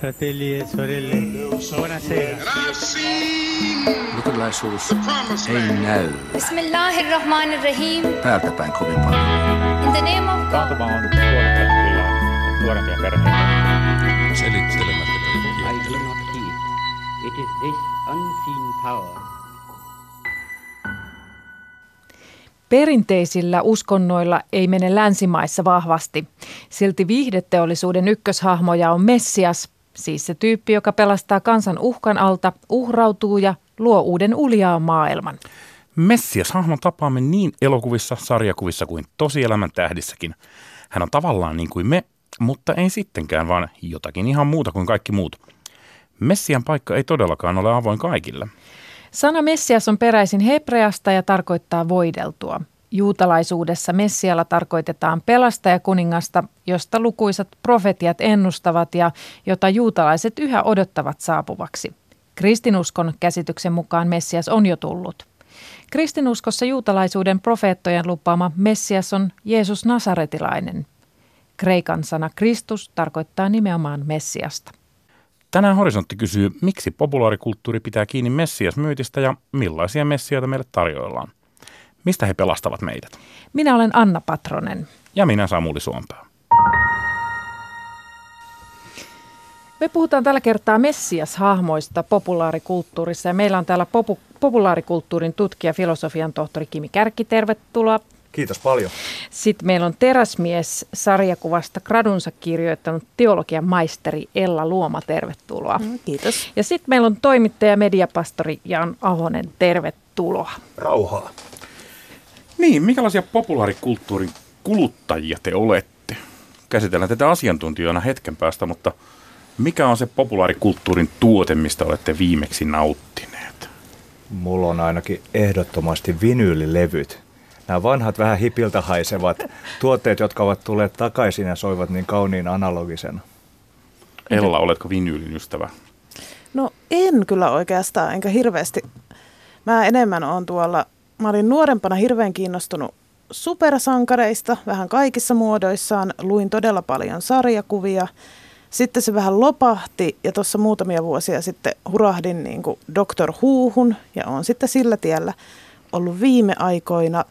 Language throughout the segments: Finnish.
Fratelli e sorelle, buonasera. Luterilaisuus ei näy Bismillahirrahmanirrahim. täältä päin kovin paljon. In the name of God. Taantuma on nuorempia perheitä. Selittelemättä I do not heed. It is this unseen power Perinteisillä uskonnoilla ei mene länsimaissa vahvasti. Silti viihdeteollisuuden ykköshahmoja on Messias, siis se tyyppi, joka pelastaa kansan uhkan alta, uhrautuu ja luo uuden uljaan maailman. Messias-hahmon tapaamme niin elokuvissa, sarjakuvissa kuin tosielämän tähdissäkin. Hän on tavallaan niin kuin me, mutta ei sittenkään, vaan jotakin ihan muuta kuin kaikki muut. Messian paikka ei todellakaan ole avoin kaikille. Sana Messias on peräisin hebreasta ja tarkoittaa voideltua. Juutalaisuudessa Messialla tarkoitetaan pelastajakuningasta, josta lukuisat profetiat ennustavat ja jota juutalaiset yhä odottavat saapuvaksi. Kristinuskon käsityksen mukaan Messias on jo tullut. Kristinuskossa juutalaisuuden profeettojen lupaama Messias on Jeesus Nasaretilainen. Kreikan sana Kristus tarkoittaa nimenomaan Messiasta. Tänään Horisontti kysyy, miksi populaarikulttuuri pitää kiinni Messias-myytistä ja millaisia messioita meille tarjoillaan. Mistä he pelastavat meidät? Minä olen Anna Patronen. Ja minä Samuli Suompää. Me puhutaan tällä kertaa Messias-hahmoista populaarikulttuurissa ja meillä on täällä popu- populaarikulttuurin tutkija, filosofian tohtori Kimi Kärki, tervetuloa. Kiitos paljon. Sitten meillä on teräsmies sarjakuvasta gradunsa kirjoittanut teologian maisteri Ella Luoma, tervetuloa. Mm, Kiitos. Ja sitten meillä on toimittaja mediapastori Jan Ahonen, tervetuloa. Rauhaa. Niin, minkälaisia populaarikulttuurin kuluttajia te olette? Käsitellään tätä asiantuntijoina hetken päästä, mutta mikä on se populaarikulttuurin tuote, mistä olette viimeksi nauttineet? Mulla on ainakin ehdottomasti vinyylilevyt. Nämä vanhat vähän hipiltä haisevat tuotteet, jotka ovat tulleet takaisin ja soivat niin kauniin analogisena. Ella, oletko vinyylin ystävä? No en kyllä oikeastaan, enkä hirveästi. Mä enemmän on tuolla, mä olin nuorempana hirveän kiinnostunut supersankareista, vähän kaikissa muodoissaan. Luin todella paljon sarjakuvia. Sitten se vähän lopahti ja tuossa muutamia vuosia sitten hurahdin niin kuin Dr. Huuhun ja on sitten sillä tiellä ollut viime aikoina.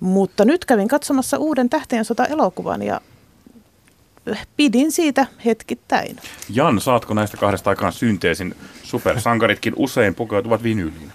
Mutta nyt kävin katsomassa uuden Tähtien sota-elokuvan ja pidin siitä hetkittäin. Jan, saatko näistä kahdesta aikaan synteesin? Supersankaritkin usein pukeutuvat vinyyliin.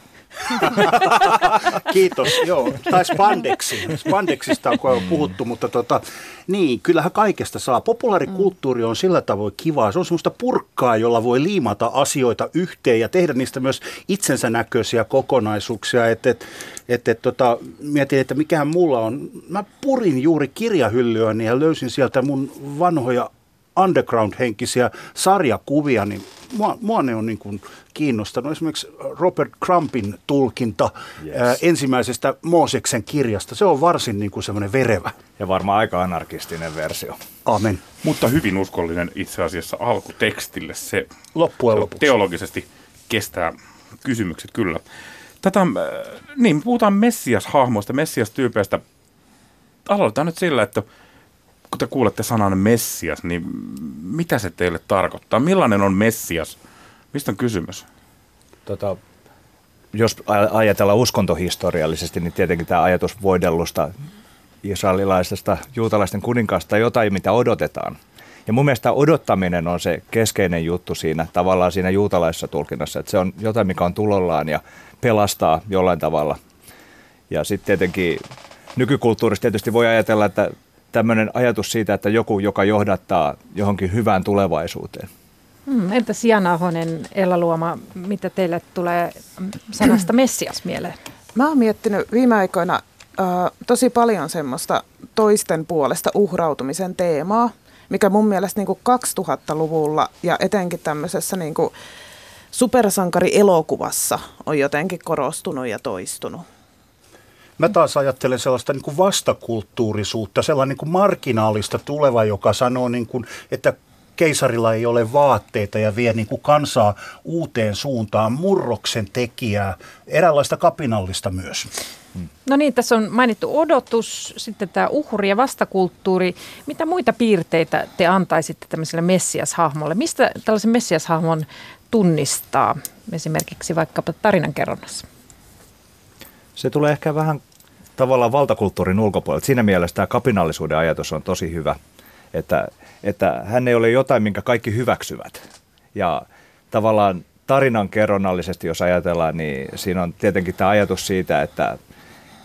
Kiitos, joo. Tai spandeksi. Spandeksista on puhuttu, mutta tota, niin, kyllähän kaikesta saa. Populaarikulttuuri on sillä tavoin kivaa. Se on semmoista purkkaa, jolla voi liimata asioita yhteen ja tehdä niistä myös itsensä näköisiä kokonaisuuksia. Et, et, et, et, tota, mietin, että mikähän mulla on. Mä purin juuri kirjahyllyäni ja löysin sieltä mun vanhoja underground-henkisiä sarjakuvia, niin mua, mua ne on niin kuin kiinnostanut. Esimerkiksi Robert Crumpin tulkinta yes. ää, ensimmäisestä Mooseksen kirjasta. Se on varsin niin kuin semmoinen verevä. Ja varmaan aika anarkistinen versio. Amen. Mutta hyvin uskollinen itse asiassa alkutekstille. Se, Loppujen se lopuksi. teologisesti kestää kysymykset kyllä. Tätä, niin, puhutaan Messias-hahmoista, Messias-tyypeistä. Aloitetaan nyt sillä, että kun te kuulette sanan Messias, niin mitä se teille tarkoittaa? Millainen on Messias? Mistä on kysymys? Tota, jos ajatellaan uskontohistoriallisesti, niin tietenkin tämä ajatus voidellusta israelilaisesta juutalaisten kuninkaasta jotain, mitä odotetaan. Ja mun mielestä odottaminen on se keskeinen juttu siinä tavallaan siinä juutalaisessa tulkinnassa, että se on jotain, mikä on tulollaan ja pelastaa jollain tavalla. Ja sitten tietenkin nykykulttuurissa tietysti voi ajatella, että tämmöinen ajatus siitä, että joku, joka johdattaa johonkin hyvään tulevaisuuteen. Hmm, entäs Jan Ahonen, Ella Luoma, mitä teille tulee sanasta Messias mieleen? Mä oon miettinyt viime aikoina äh, tosi paljon semmoista toisten puolesta uhrautumisen teemaa, mikä mun mielestä niin kuin 2000-luvulla ja etenkin tämmöisessä niin kuin supersankari-elokuvassa on jotenkin korostunut ja toistunut. Mä taas ajattelen sellaista niin kuin vastakulttuurisuutta, sellainen niin kuin marginaalista tuleva, joka sanoo, niin kuin, että keisarilla ei ole vaatteita ja vie niin kuin kansaa uuteen suuntaan, murroksen tekijää, eräänlaista kapinallista myös. No niin, tässä on mainittu odotus, sitten tämä uhri ja vastakulttuuri. Mitä muita piirteitä te antaisitte tämmöiselle messiashahmolle? Mistä tällaisen messiashahmon tunnistaa esimerkiksi vaikkapa tarinankerronnassa? Se tulee ehkä vähän tavallaan valtakulttuurin ulkopuolelta. Siinä mielessä tämä kapinallisuuden ajatus on tosi hyvä, että, että hän ei ole jotain, minkä kaikki hyväksyvät. Ja tavallaan tarinan kerronnallisesti, jos ajatellaan, niin siinä on tietenkin tämä ajatus siitä, että,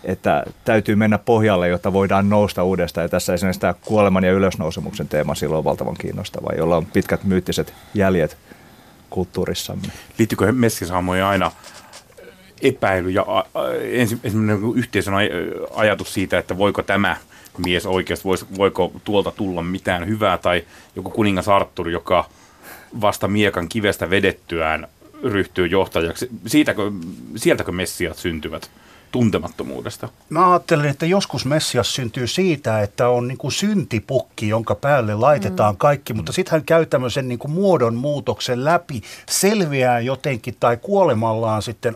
että täytyy mennä pohjalle, jotta voidaan nousta uudestaan. Ja tässä esimerkiksi tämä kuoleman ja ylösnousemuksen teema silloin on valtavan kiinnostava, jolla on pitkät myyttiset jäljet kulttuurissamme. Liittyykö messiashahmoja aina epäily ja ensimmäinen niin yhteisön ajatus siitä, että voiko tämä mies oikeasti, voiko tuolta tulla mitään hyvää, tai joku kuningas Arthur, joka vasta miekan kivestä vedettyään ryhtyy johtajaksi. Siitäkö, sieltäkö messiat syntyvät? tuntemattomuudesta? Mä ajattelen, että joskus Messias syntyy siitä, että on niin kuin syntipukki, jonka päälle laitetaan mm. kaikki, mutta sitten hän käy tämmöisen niin kuin muodonmuutoksen läpi, selviää jotenkin tai kuolemallaan sitten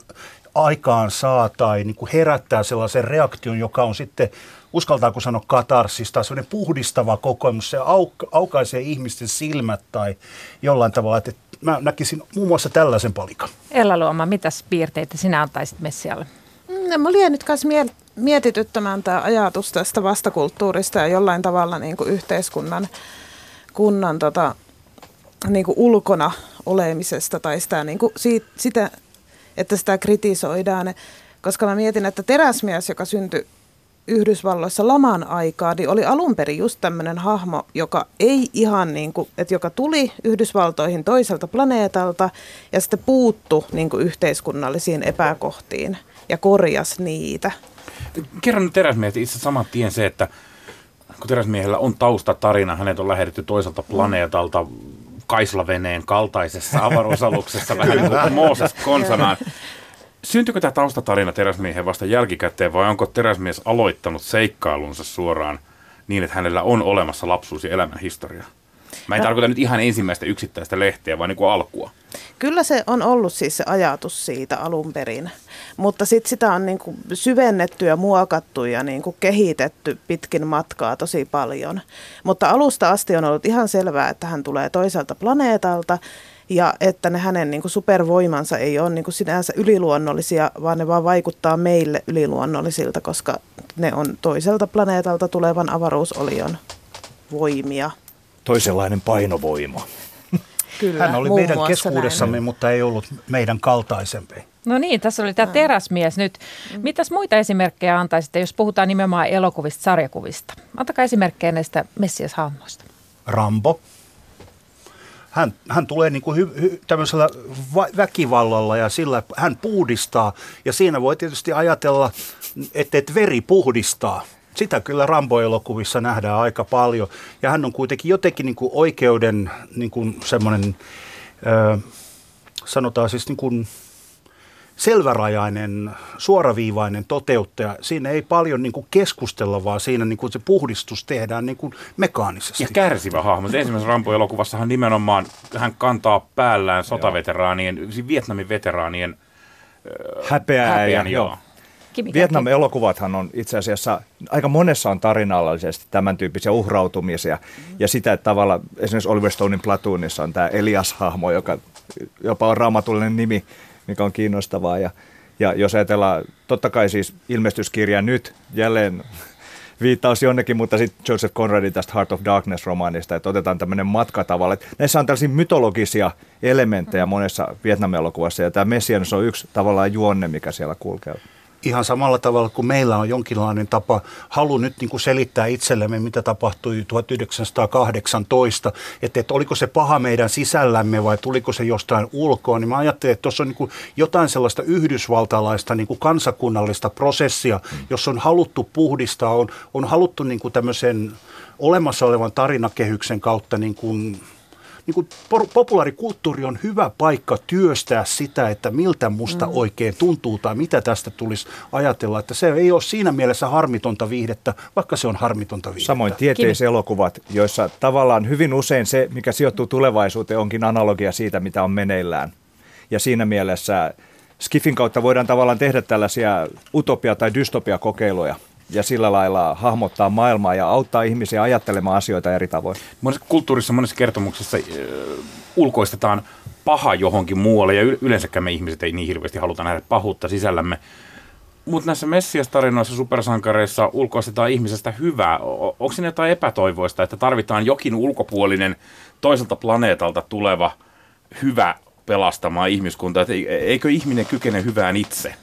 aikaan saa tai niin kuin herättää sellaisen reaktion, joka on sitten, uskaltaako sanoa katarsis tai sellainen puhdistava kokemus, se auk- aukaisee ihmisten silmät tai jollain tavalla, että mä näkisin muun muassa tällaisen palikan. Ella Luoma, mitäs piirteitä sinä antaisit Messialle? Mm, mä olin nyt kanssa mietityttämään tämä ajatus tästä vastakulttuurista ja jollain tavalla niin kuin yhteiskunnan kunnan tota, niin kuin ulkona olemisesta tai sitä, niin kuin siitä, sitä että sitä kritisoidaan. Koska mä mietin, että teräsmies, joka syntyi Yhdysvalloissa laman aikaa, niin oli alun perin just tämmöinen hahmo, joka ei ihan niin kuin, että joka tuli Yhdysvaltoihin toiselta planeetalta ja sitten puuttu niin kuin yhteiskunnallisiin epäkohtiin ja korjas niitä. Kerron nyt teräsmiehestä itse saman tien se, että kun teräsmiehellä on taustatarina, hänet on lähetetty toiselta planeetalta kaislaveneen kaltaisessa avaruusaluksessa, vähän niin kuin Mooses konsanaan. Syntyykö tämä taustatarina teräsmiehen vasta jälkikäteen vai onko teräsmies aloittanut seikkailunsa suoraan niin, että hänellä on olemassa lapsuus ja elämän historia? Mä en no. tarkoita nyt ihan ensimmäistä yksittäistä lehteä, vaan niin kuin alkua. Kyllä se on ollut siis se ajatus siitä alun perin, mutta sitten sitä on niin kuin syvennetty ja muokattu ja niin kuin kehitetty pitkin matkaa tosi paljon. Mutta alusta asti on ollut ihan selvää, että hän tulee toiselta planeetalta ja että ne hänen niin kuin supervoimansa ei ole niin kuin sinänsä yliluonnollisia, vaan ne vaan vaikuttaa meille yliluonnollisilta, koska ne on toiselta planeetalta tulevan avaruusolion voimia. Toisenlainen painovoima. Kyllä, Hän oli meidän keskuudessamme, näin. mutta ei ollut meidän kaltaisempi. No niin, tässä oli tämä teräsmies nyt. Mitäs muita esimerkkejä antaisitte, jos puhutaan nimenomaan elokuvista, sarjakuvista? Antakaa esimerkkejä näistä messiashahmoista. Rambo. Hän, hän tulee niin kuin hy, hy, tämmöisellä va- väkivallalla ja sillä hän puhdistaa. Ja siinä voi tietysti ajatella, että et veri puhdistaa sitä kyllä Rambo-elokuvissa nähdään aika paljon. Ja hän on kuitenkin jotenkin niin kuin oikeuden niin kuin semmoinen, ö, sanotaan siis niin kuin selvärajainen, suoraviivainen toteuttaja. Siinä ei paljon niin kuin keskustella, vaan siinä niin kuin se puhdistus tehdään niin kuin mekaanisesti. Ja kärsivä hahmo. Ensimmäisessä Rambo-elokuvassahan nimenomaan hän kantaa päällään sotaveteraanien, siis Vietnamin veteraanien häpeää. Häpeän, ja, joo. Vietnam-elokuvathan on itse asiassa, aika monessa on tarinallisesti tämän tyyppisiä uhrautumisia. Mm. Ja sitä, että tavallaan esimerkiksi Oliver Stonein Platoonissa on tämä Elias-hahmo, joka jopa on raamatullinen nimi, mikä on kiinnostavaa. Ja, ja jos ajatellaan, totta kai siis ilmestyskirja nyt jälleen viittaus jonnekin, mutta sitten Joseph Conradin tästä Heart of Darkness-romaanista, että otetaan tämmöinen matka tavalla. Että näissä on tällaisia mytologisia elementtejä monessa Vietnam-elokuvassa, ja tämä Messianus on yksi tavallaan juonne, mikä siellä kulkee ihan samalla tavalla kuin meillä on jonkinlainen tapa, halu nyt niin kuin selittää itsellemme, mitä tapahtui 1918, että, että oliko se paha meidän sisällämme vai tuliko se jostain ulkoa, niin mä ajattelin, että tuossa on niin kuin jotain sellaista yhdysvaltalaista niin kuin kansakunnallista prosessia, mm. jos on haluttu puhdistaa, on, on haluttu niin kuin tämmöisen olemassa olevan tarinakehyksen kautta niin kuin niin kuin populaarikulttuuri on hyvä paikka työstää sitä, että miltä musta mm. oikein tuntuu tai mitä tästä tulisi ajatella. Että se ei ole siinä mielessä harmitonta viihdettä, vaikka se on harmitonta viihdettä. Samoin tieteiselokuvat, joissa tavallaan hyvin usein se, mikä sijoittuu tulevaisuuteen, onkin analogia siitä, mitä on meneillään. Ja siinä mielessä Skiffin kautta voidaan tavallaan tehdä tällaisia utopia- tai dystopia-kokeiluja ja sillä lailla hahmottaa maailmaa ja auttaa ihmisiä ajattelemaan asioita eri tavoin. Monessa kulttuurissa, monessa kertomuksessa äh, ulkoistetaan paha johonkin muualle, ja yleensäkään me ihmiset ei niin hirveästi haluta nähdä pahuutta sisällämme. Mutta näissä Messias-tarinoissa, supersankareissa ulkoistetaan ihmisestä hyvää. Onko siinä jotain epätoivoista, että tarvitaan jokin ulkopuolinen toiselta planeetalta tuleva hyvä pelastamaan ihmiskuntaa? Et eikö ihminen kykene hyvään itse?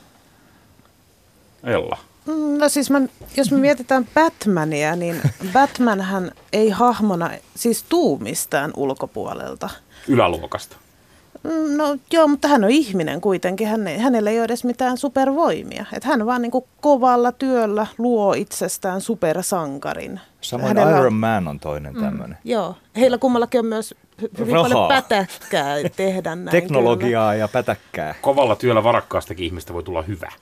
Ella. Mm, no siis mä, jos me mietitään Batmania, niin Batmanhän ei hahmona siis tuu mistään ulkopuolelta. Yläluokasta. Mm, no joo, mutta hän on ihminen kuitenkin. Hän, hänellä ei ole edes mitään supervoimia. Et hän vaan niin kuin kovalla työllä luo itsestään supersankarin. Samoin hänellä... Iron Man on toinen tämmöinen. Mm, joo, heillä kummallakin on myös hyvin Rahaa. paljon pätäkkää tehdä näin. Teknologiaa kyllä. ja pätäkkää. Kovalla työllä varakkaastakin ihmistä voi tulla hyvä.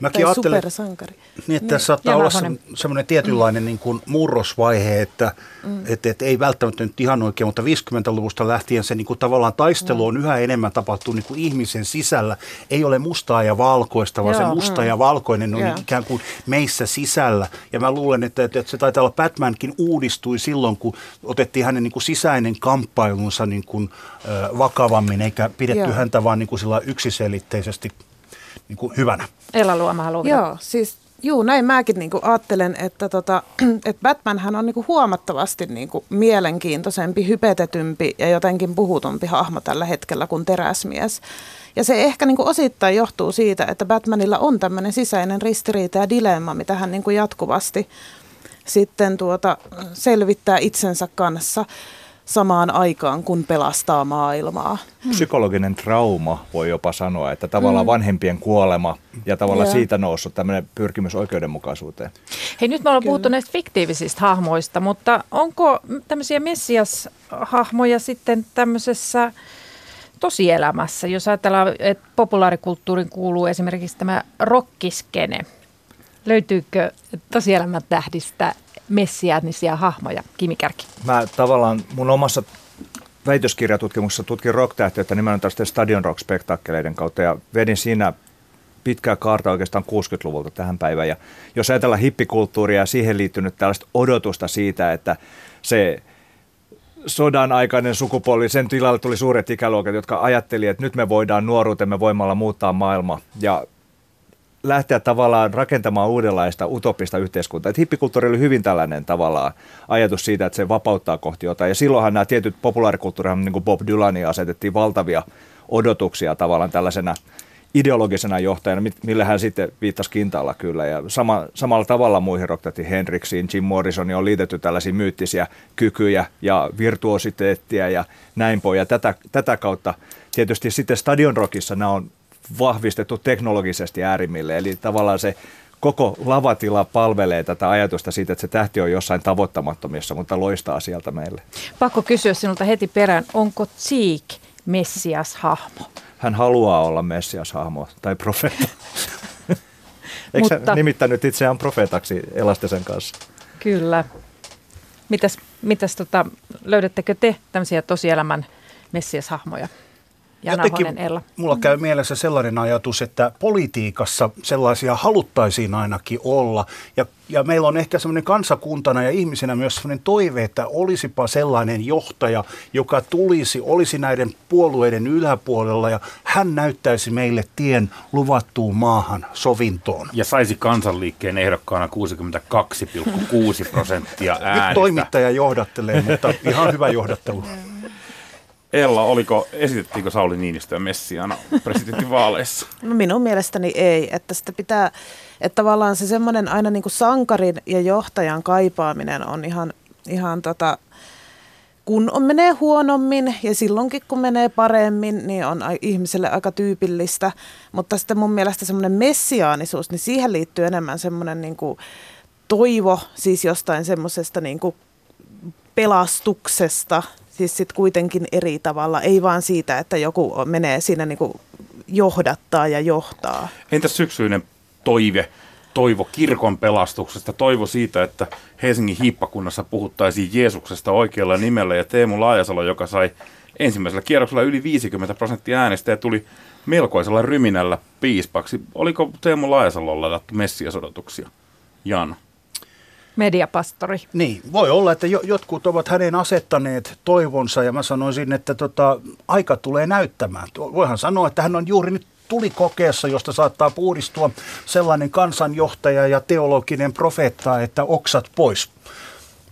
Mäkin tai supersankari. Niin, että tässä saattaa olla se, semmoinen tietynlainen mm. niin kuin murrosvaihe, että mm. et, et ei välttämättä nyt ihan oikein, mutta 50-luvusta lähtien se niin kuin tavallaan taistelu on mm. yhä enemmän tapahtuu niin kuin ihmisen sisällä. Ei ole mustaa ja valkoista, vaan Joo, se musta mm. ja valkoinen on Joo. ikään kuin meissä sisällä. Ja mä luulen, että, että se taitaa olla Batmankin uudistui silloin, kun otettiin hänen niin kuin sisäinen kamppailunsa niin kuin, ö, vakavammin, eikä pidetty Joo. häntä vaan niin kuin yksiselitteisesti niin kuin hyvänä. Ella Luoma haluaa Joo, siis Juu, näin mäkin niinku ajattelen, että tota, et Batmanhän on niinku huomattavasti niinku mielenkiintoisempi, hypetetympi ja jotenkin puhutumpi hahmo tällä hetkellä kuin teräsmies. Ja se ehkä niinku osittain johtuu siitä, että Batmanilla on tämmöinen sisäinen ristiriita ja dilemma, mitä hän niinku jatkuvasti sitten tuota, selvittää itsensä kanssa samaan aikaan, kun pelastaa maailmaa. Hmm. Psykologinen trauma voi jopa sanoa, että tavallaan mm. vanhempien kuolema ja tavallaan ja. siitä noussut tämmöinen pyrkimys oikeudenmukaisuuteen. Hei, nyt me ollaan Kyllä. puhuttu näistä fiktiivisistä hahmoista, mutta onko tämmöisiä messias-hahmoja sitten tämmöisessä tosielämässä, jos ajatellaan, että populaarikulttuurin kuuluu esimerkiksi tämä rockiskene. Löytyykö tosielämän tähdistä messiaanisia hahmoja, Kimi Kärki? Mä tavallaan mun omassa väitöskirjatutkimuksessa tutkin rock-tähtiöitä nimenomaan Stadion Rock-spektakkeleiden kautta ja vedin siinä pitkää kaarta oikeastaan 60-luvulta tähän päivään. Ja jos ajatellaan hippikulttuuria ja siihen liittynyt tällaista odotusta siitä, että se sodan aikainen sukupolvi, sen tilalle tuli suuret ikäluokat, jotka ajatteli, että nyt me voidaan nuoruutemme voimalla muuttaa maailma. Ja lähteä tavallaan rakentamaan uudenlaista utopista yhteiskuntaa. Että hippikulttuuri oli hyvin tällainen tavallaan ajatus siitä, että se vapauttaa kohti jotain. Ja silloinhan nämä tietyt populaarikulttuurihan, niin kuin Bob Dylania, asetettiin valtavia odotuksia tavallaan tällaisena ideologisena johtajana, millä hän sitten viittasi kintaalla kyllä. Ja sama, samalla tavalla muihin rocktähtiin Henriksiin, Jim Morrisonin on liitetty tällaisia myyttisiä kykyjä ja virtuositeettia ja näin pois. Ja tätä, tätä kautta tietysti sitten Stadion Rockissa nämä on vahvistettu teknologisesti äärimmille. Eli tavallaan se koko lavatila palvelee tätä ajatusta siitä, että se tähti on jossain tavoittamattomissa, mutta loistaa sieltä meille. Pakko kysyä sinulta heti perään, onko Cheek Messias-hahmo? Hän haluaa olla Messias-hahmo tai profeetta. Eikö mutta... nimittänyt itseään profeetaksi Elastisen kanssa? Kyllä. Mitäs, mitäs tota, löydättekö te tämmöisiä tosielämän Messias-hahmoja? Jana Jotenkin Ella. mulla käy mielessä sellainen ajatus, että politiikassa sellaisia haluttaisiin ainakin olla. Ja, ja meillä on ehkä semmoinen kansakuntana ja ihmisenä myös semmoinen toive, että olisipa sellainen johtaja, joka tulisi, olisi näiden puolueiden yläpuolella ja hän näyttäisi meille tien luvattuun maahan sovintoon. Ja saisi kansanliikkeen ehdokkaana 62,6 prosenttia äänistä. Nyt toimittaja johdattelee, mutta ihan hyvä johdattelu. Ella, oliko, esitettiinkö Sauli Niinistöä Messiana presidentinvaaleissa? No minun mielestäni ei, että sitä pitää, että tavallaan se semmoinen aina niin kuin sankarin ja johtajan kaipaaminen on ihan, ihan tota, kun on, menee huonommin ja silloinkin kun menee paremmin, niin on ihmiselle aika tyypillistä. Mutta sitten mun mielestä semmoinen messiaanisuus, niin siihen liittyy enemmän semmoinen niin kuin toivo, siis jostain semmoisesta niin kuin pelastuksesta siis sit kuitenkin eri tavalla, ei vaan siitä, että joku menee siinä niinku johdattaa ja johtaa. Entäs syksyinen toive, toivo kirkon pelastuksesta, toivo siitä, että Helsingin hiippakunnassa puhuttaisiin Jeesuksesta oikealla nimellä ja Teemu Laajasalo, joka sai ensimmäisellä kierroksella yli 50 prosenttia äänestä ja tuli melkoisella ryminällä piispaksi. Oliko Teemu Laajasalolla ladattu messiasodotuksia? Jan. Mediapastori. Niin, voi olla, että jo, jotkut ovat hänen asettaneet toivonsa ja mä sanoisin, että tota, aika tulee näyttämään. Voihan sanoa, että hän on juuri nyt tuli kokeessa, josta saattaa puhdistua sellainen kansanjohtaja ja teologinen profeetta, että oksat pois.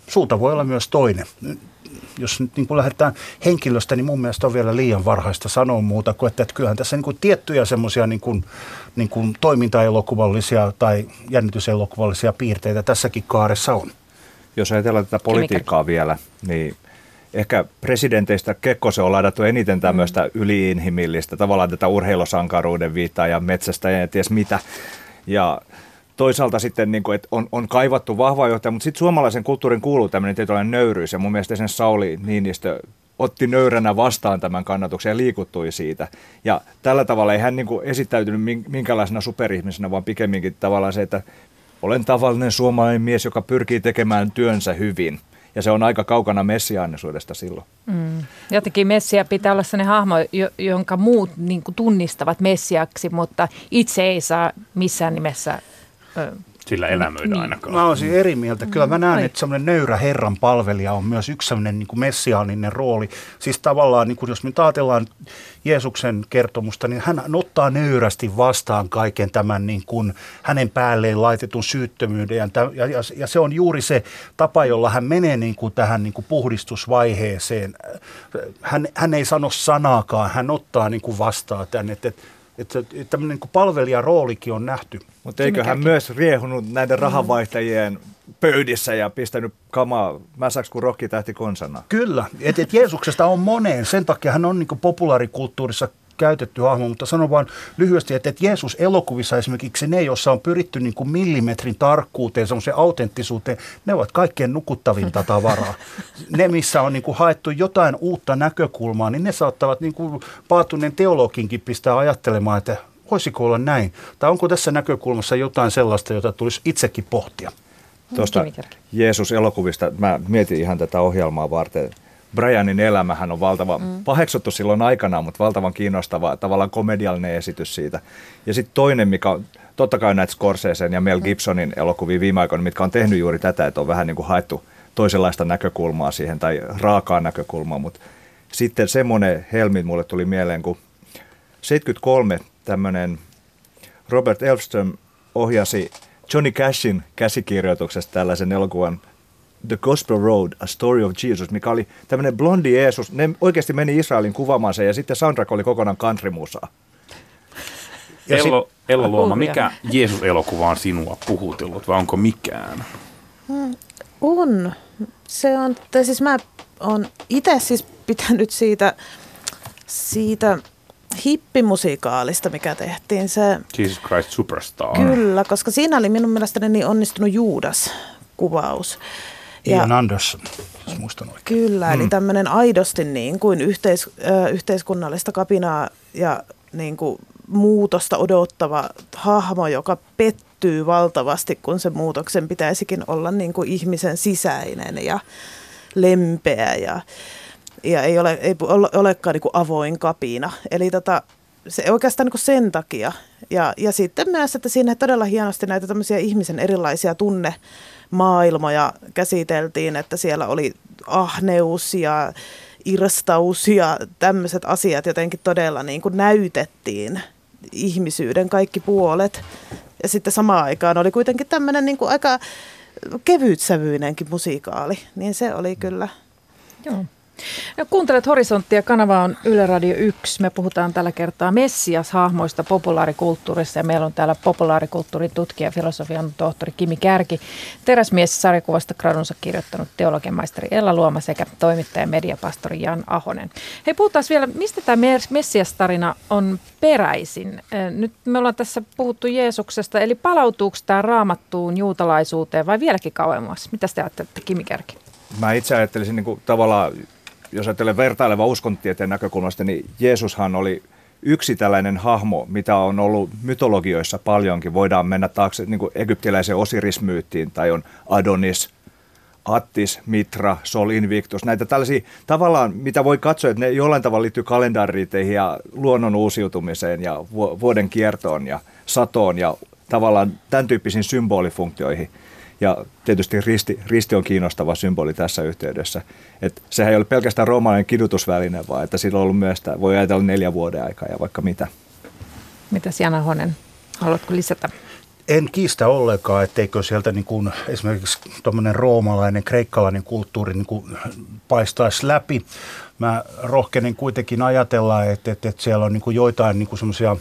Suuta voi olla myös toinen jos nyt niin kuin lähdetään henkilöstä, niin mun mielestä on vielä liian varhaista sanoa muuta kuin, että, että kyllähän tässä niin kuin tiettyjä semmoisia niin kuin, niin kuin toimintaelokuvallisia tai jännityselokuvallisia piirteitä tässäkin kaaressa on. Jos ajatellaan tätä politiikkaa vielä, niin ehkä presidenteistä Kekkosen on ladattu eniten tämmöistä mm. yliinhimillistä, tavallaan tätä urheilusankaruuden viittaa ja metsästä ja ties mitä. Ja toisaalta sitten, niin kuin, että on, on kaivattu vahvaa johtaja, mutta sitten suomalaisen kulttuurin kuuluu tämmöinen tietynlainen nöyryys. Ja mun mielestä sen Sauli Niinistö otti nöyränä vastaan tämän kannatuksen ja liikuttui siitä. Ja tällä tavalla ei hän niin kuin esittäytynyt minkälaisena superihmisenä, vaan pikemminkin tavallaan se, että olen tavallinen suomalainen mies, joka pyrkii tekemään työnsä hyvin. Ja se on aika kaukana messiaanisuudesta silloin. Mm. Jotenkin messia pitää olla sellainen hahmo, jonka muut niin tunnistavat messiaksi, mutta itse ei saa missään nimessä sillä elämöidä niin. ainakaan. Mä olisin eri mieltä. Kyllä mä näen, että semmoinen nöyrä Herran palvelija on myös yksi semmoinen niin kuin messiaaninen rooli. Siis tavallaan, niin kuin jos me ajatellaan Jeesuksen kertomusta, niin hän ottaa nöyrästi vastaan kaiken tämän niin kuin hänen päälleen laitetun syyttömyyden. Ja, ja, ja se on juuri se tapa, jolla hän menee niin kuin tähän niin kuin puhdistusvaiheeseen. Hän, hän ei sano sanaakaan, hän ottaa niin kuin vastaan tänne. Että, että tämmöinen niin palvelijan roolikin on nähty. Mutta eikö hän myös riehunut näiden rahanvaihtajien pöydissä ja pistänyt kamaa mäsäksi kuin rokkitähti konsana? Kyllä, että et Jeesuksesta on moneen. Sen takia hän on niin populaarikulttuurissa käytetty hahmo, mutta sanon vain lyhyesti, että, että Jeesus elokuvissa esimerkiksi ne, joissa on pyritty niin kuin millimetrin tarkkuuteen, semmoiseen autenttisuuteen, ne ovat kaikkein nukuttavinta tavaraa. Ne, missä on niin kuin haettu jotain uutta näkökulmaa, niin ne saattavat niin kuin paatuneen teologinkin pistää ajattelemaan, että voisiko olla näin? Tai onko tässä näkökulmassa jotain sellaista, jota tulisi itsekin pohtia? Tuosta Jeesus-elokuvista, mä mietin ihan tätä ohjelmaa varten, Brianin elämähän on valtava, mm. paheksuttu silloin aikanaan, mutta valtavan kiinnostava tavallaan komediallinen esitys siitä. Ja sitten toinen, mikä on totta kai näitä Scorseseen ja Mel Gibsonin elokuvia viime aikoina, mitkä on tehnyt juuri tätä, että on vähän niin kuin haettu toisenlaista näkökulmaa siihen tai raakaa näkökulmaa, mutta sitten semmoinen helmi mulle tuli mieleen, kun 73 tämmöinen Robert Elfström ohjasi Johnny Cashin käsikirjoituksesta tällaisen elokuvan The Gospel Road, A Story of Jesus, mikä oli tämmöinen blondi Jeesus. Ne oikeasti meni Israelin kuvaamaan sen ja sitten soundtrack oli kokonaan countrymusaa. Ello, sit, Ello Luoma, mikä Jeesus-elokuva on sinua puhutellut vai onko mikään? Hmm, on. Se on, tai siis mä oon itse siis pitänyt siitä, siitä hippimusikaalista, mikä tehtiin. Se, Jesus Christ Superstar. Kyllä, koska siinä oli minun mielestäni niin onnistunut Juudas-kuvaus. Ian Anderson, jos muistan oikein. Kyllä, mm. eli tämmöinen aidosti niin kuin yhteis, ö, yhteiskunnallista kapinaa ja niin kuin muutosta odottava hahmo, joka pettyy valtavasti, kun se muutoksen pitäisikin olla niin kuin ihmisen sisäinen ja lempeä ja, ja ei, ole, ei ole, olekaan niin kuin avoin kapina. Eli tota, se oikeastaan niin kuin sen takia. Ja, ja sitten myös, että siinä todella hienosti näitä tämmöisiä ihmisen erilaisia tunne maailmoja käsiteltiin, että siellä oli ahneus ja irstaus ja tämmöiset asiat jotenkin todella niin kuin näytettiin ihmisyyden kaikki puolet. Ja sitten samaan aikaan oli kuitenkin tämmöinen niin kuin aika kevytsävyinenkin musiikaali, niin se oli kyllä. Joo. Ja kuuntelet Horisonttia, kanava on Yle Radio 1. Me puhutaan tällä kertaa Messias-hahmoista populaarikulttuurissa ja meillä on täällä populaarikulttuurin tutkija, filosofian tohtori Kimi Kärki, teräsmies sarjakuvasta gradunsa kirjoittanut teologian maisteri Ella Luoma sekä toimittaja mediapastori Jan Ahonen. Hei, puhutaan vielä, mistä tämä Messias-tarina on peräisin? Nyt me ollaan tässä puhuttu Jeesuksesta, eli palautuuko tämä raamattuun juutalaisuuteen vai vieläkin kauemmas? Mitä te ajattelette, Kimi Kärki? Mä itse ajattelisin niin kuin, tavallaan jos ajattelee vertaileva uskontieteen näkökulmasta, niin Jeesushan oli yksi tällainen hahmo, mitä on ollut mytologioissa paljonkin. Voidaan mennä taakse niin kuin egyptiläiseen osirismyyttiin, tai on Adonis, Attis, Mitra, Sol Invictus, näitä tällaisia tavallaan, mitä voi katsoa, että ne jollain tavalla liittyy kalendariiteihin ja luonnon uusiutumiseen ja vuoden kiertoon ja satoon ja tavallaan tämän tyyppisiin symbolifunktioihin. Ja tietysti risti, risti on kiinnostava symboli tässä yhteydessä. Et sehän ei ole pelkästään roomalainen kidutusväline, vaan että sillä on ollut myös, että voi ajatella neljä vuoden aikaa ja vaikka mitä. Mitä Jana Honen, haluatko lisätä? En kiistä ollenkaan, etteikö sieltä niin kuin esimerkiksi tuommoinen roomalainen, kreikkalainen kulttuuri niin kuin paistaisi läpi. Mä rohkenen kuitenkin ajatella, että, että, että siellä on niin kuin joitain niin kuin semmoisia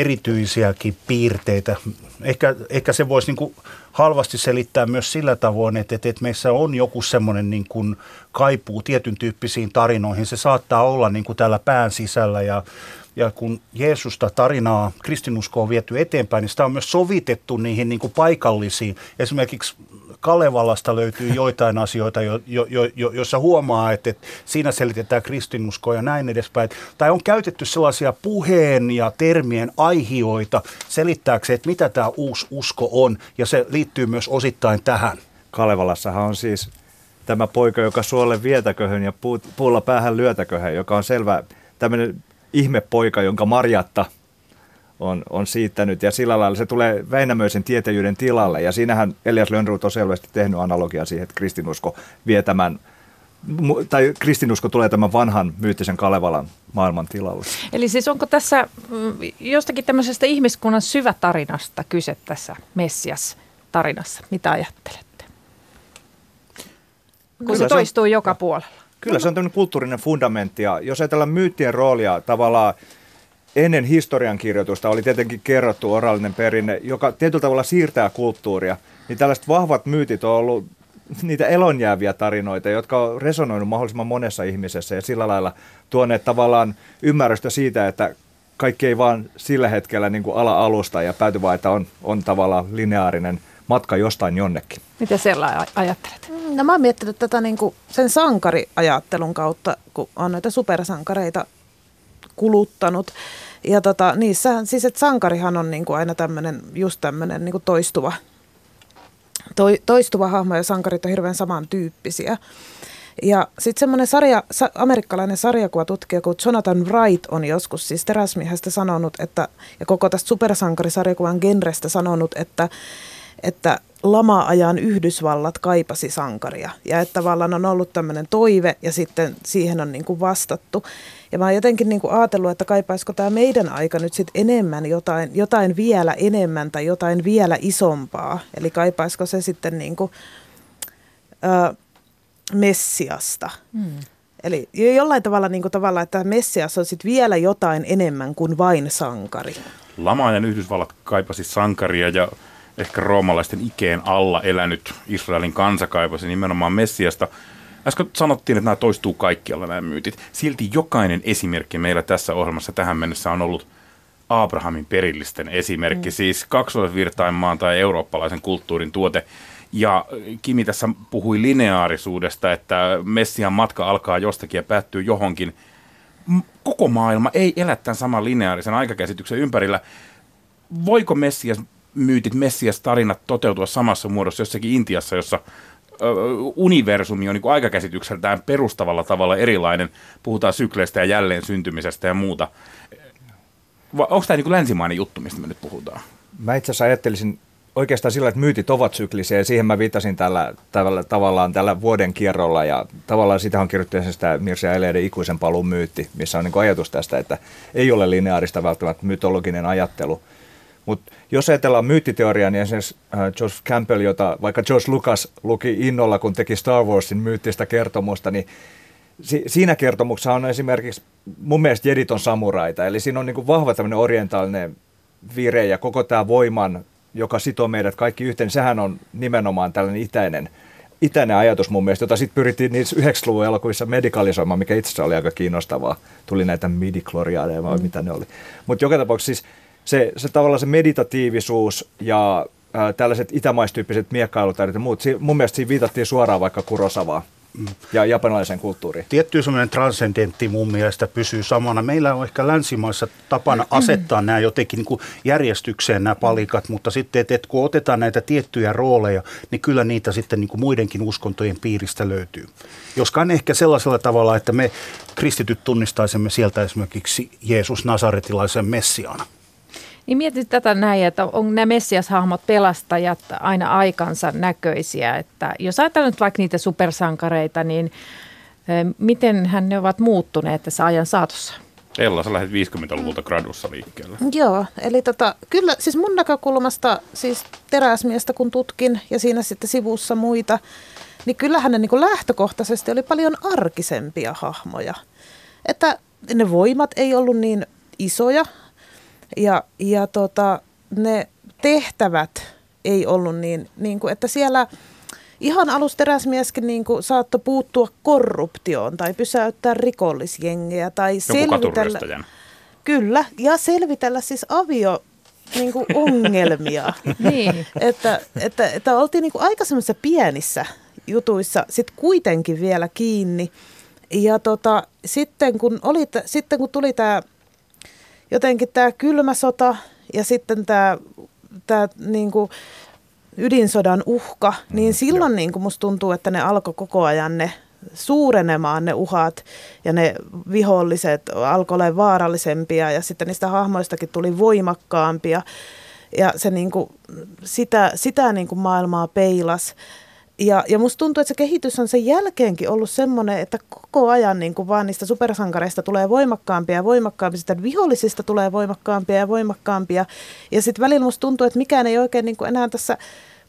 erityisiäkin piirteitä. Ehkä, ehkä se voisi niin halvasti selittää myös sillä tavoin, että, että, että meissä on joku semmoinen niin kuin kaipuu tietyn tyyppisiin tarinoihin. Se saattaa olla niin kuin täällä pään sisällä ja ja kun Jeesusta tarinaa, kristinuskoa on viety eteenpäin, niin sitä on myös sovitettu niihin niin kuin paikallisiin. Esimerkiksi Kalevalasta löytyy joitain asioita, jo, jo, jo, joissa huomaa, että, että siinä selitetään kristinuskoa ja näin edespäin. Tai on käytetty sellaisia puheen ja termien aihioita selittääkseen, että mitä tämä uusi usko on, ja se liittyy myös osittain tähän. Kalevalassahan on siis tämä poika, joka suolle vietäköhön ja puulla päähän lyötäköhön, joka on selvä tämmöinen ihmepoika, jonka Marjatta on, on siittänyt ja sillä lailla se tulee Väinämöisen tietäjyyden tilalle ja siinähän Elias Lönnruut on selvästi tehnyt analogia siihen, että kristinusko vie tämän tai kristinusko tulee tämän vanhan myyttisen Kalevalan maailman tilalle. Eli siis onko tässä mm, jostakin tämmöisestä ihmiskunnan syvätarinasta kyse tässä Messias-tarinassa? Mitä ajattelette? Kun Kyllä se toistuu se on, joka puolella. Kyllä se on tämmöinen kulttuurinen fundamentti ja jos ajatellaan myyttien roolia tavallaan ennen historiankirjoitusta oli tietenkin kerrottu orallinen perinne, joka tietyllä tavalla siirtää kulttuuria, niin tällaiset vahvat myytit on ollut niitä elonjääviä tarinoita, jotka on resonoinut mahdollisimman monessa ihmisessä ja sillä lailla tuoneet tavallaan ymmärrystä siitä, että kaikki ei vaan sillä hetkellä niin kuin ala alusta ja pääty vaan, että on, on tavallaan lineaarinen matka jostain jonnekin. Mitä siellä ajattelet? No mä oon miettinyt tätä niin kuin sen sankariajattelun kautta, kun on näitä supersankareita kuluttanut. Ja tota, niissähän, siis että sankarihan on niin kuin aina tämmöinen, just tämmöinen niin kuin toistuva, toi, toistuva hahmo ja sankarit on hirveän samantyyppisiä. Ja sitten semmoinen sarja, sa, amerikkalainen sarjakuvatutkija kuin Jonathan Wright on joskus siis teräsmiehestä sanonut, että, ja koko tästä supersankarisarjakuvan genrestä sanonut, että, että lama-ajan Yhdysvallat kaipasi sankaria. Ja että tavallaan on ollut tämmöinen toive ja sitten siihen on niin kuin vastattu. Ja mä oon jotenkin niin kuin ajatellut, että kaipaisiko tämä meidän aika nyt sitten enemmän jotain, jotain vielä enemmän tai jotain vielä isompaa. Eli kaipaisiko se sitten niin kuin, ö, Messiasta. Hmm. Eli jollain tavalla, niin kuin tavalla että Messias on sitten vielä jotain enemmän kuin vain sankari. Lama-ajan Yhdysvallat kaipasi sankaria ja ehkä roomalaisten ikeen alla elänyt Israelin kansa kaipasi nimenomaan Messiasta. Äsken sanottiin, että nämä toistuu kaikkialla nämä myytit. Silti jokainen esimerkki meillä tässä ohjelmassa tähän mennessä on ollut Abrahamin perillisten esimerkki, mm. siis kaksoisvirtainmaan tai eurooppalaisen kulttuurin tuote. Ja Kimi tässä puhui lineaarisuudesta, että Messian matka alkaa jostakin ja päättyy johonkin. Koko maailma ei elä tämän saman lineaarisen aikakäsityksen ympärillä. Voiko Messias myytit, Messias-tarinat toteutua samassa muodossa jossakin Intiassa, jossa universumi on niin aikakäsitykseltään perustavalla tavalla erilainen. Puhutaan sykleistä ja jälleen syntymisestä ja muuta. Onko tämä niin länsimainen juttu, mistä me nyt puhutaan? Mä itse asiassa ajattelisin oikeastaan sillä, että myytit ovat syklisiä ja siihen mä viittasin tällä, tällä, tavallaan tällä vuoden kierrolla ja tavallaan sitä on kirjoittanut sitä Mircea Eliade ikuisen paluun myytti, missä on niin ajatus tästä, että ei ole lineaarista välttämättä mytologinen ajattelu – mutta jos ajatellaan myyttiteoriaa, niin esimerkiksi äh, George Campbell, jota vaikka George Lucas luki innolla, kun teki Star Warsin myyttistä kertomusta, niin si- siinä kertomuksessa on esimerkiksi mun mielestä Jedit on samuraita. Eli siinä on niin vahva tämmöinen orientaalinen vire ja koko tämä voiman, joka sitoo meidät kaikki yhteen, sehän on nimenomaan tällainen itäinen itäinen ajatus mun mielestä, jota sitten pyrittiin niissä 90-luvun elokuvissa medikalisoimaan, mikä itse asiassa oli aika kiinnostavaa. Tuli näitä midikloriaaneja vai mm. mitä ne oli. Mutta joka tapauksessa siis se, se tavallaan se meditatiivisuus ja ää, tällaiset itämaistyyppiset miekkailutajat ja muut, si, mun mielestä siinä viitattiin suoraan vaikka Kurosavaa. ja japanilaiseen kulttuuriin. Tietty semmoinen transcendentti mun mielestä pysyy samana. Meillä on ehkä länsimaissa tapana asettaa nämä jotenkin niin järjestykseen nämä palikat, mutta sitten, että, että kun otetaan näitä tiettyjä rooleja, niin kyllä niitä sitten niin muidenkin uskontojen piiristä löytyy. Joskaan ehkä sellaisella tavalla, että me kristityt tunnistaisimme sieltä esimerkiksi Jeesus Nasaretilaisen messiaana. Niin mietit tätä näin, että on nämä messiashahmot pelastajat aina aikansa näköisiä. Että jos ajatellaan nyt vaikka niitä supersankareita, niin miten hän ne ovat muuttuneet tässä ajan saatossa? Ella, sä lähdet 50-luvulta gradussa liikkeelle. Joo, eli tota, kyllä siis mun näkökulmasta siis teräsmiestä kun tutkin ja siinä sitten sivussa muita, niin kyllähän ne niin kuin lähtökohtaisesti oli paljon arkisempia hahmoja. Että ne voimat ei ollut niin isoja, ja, ja tota, ne tehtävät ei ollut niin, niin kuin, että siellä ihan alusteräsmieskin niin kuin saattoi puuttua korruptioon tai pysäyttää rikollisjengejä tai selvitellä. Kyllä, ja selvitellä siis avio niin kuin ongelmia. niin. että, että, että oltiin niin kuin aika semmoisissa pienissä jutuissa sitten kuitenkin vielä kiinni. Ja tota, sitten, kun oli, sitten kun tuli tämä jotenkin tämä kylmä sota ja sitten tämä, tämä niin kuin ydinsodan uhka, niin mm, silloin niin kuin musta tuntuu, että ne alkoi koko ajan ne suurenemaan ne uhat ja ne viholliset alkoi olla vaarallisempia ja sitten niistä hahmoistakin tuli voimakkaampia ja se niin kuin, sitä, sitä niin kuin maailmaa peilas. Ja, ja musta tuntuu, että se kehitys on sen jälkeenkin ollut semmoinen, että koko ajan niin kuin vaan niistä supersankareista tulee voimakkaampia ja voimakkaampia, sitten vihollisista tulee voimakkaampia ja voimakkaampia. Ja sitten välillä musta tuntuu, että mikään ei oikein niin kuin enää tässä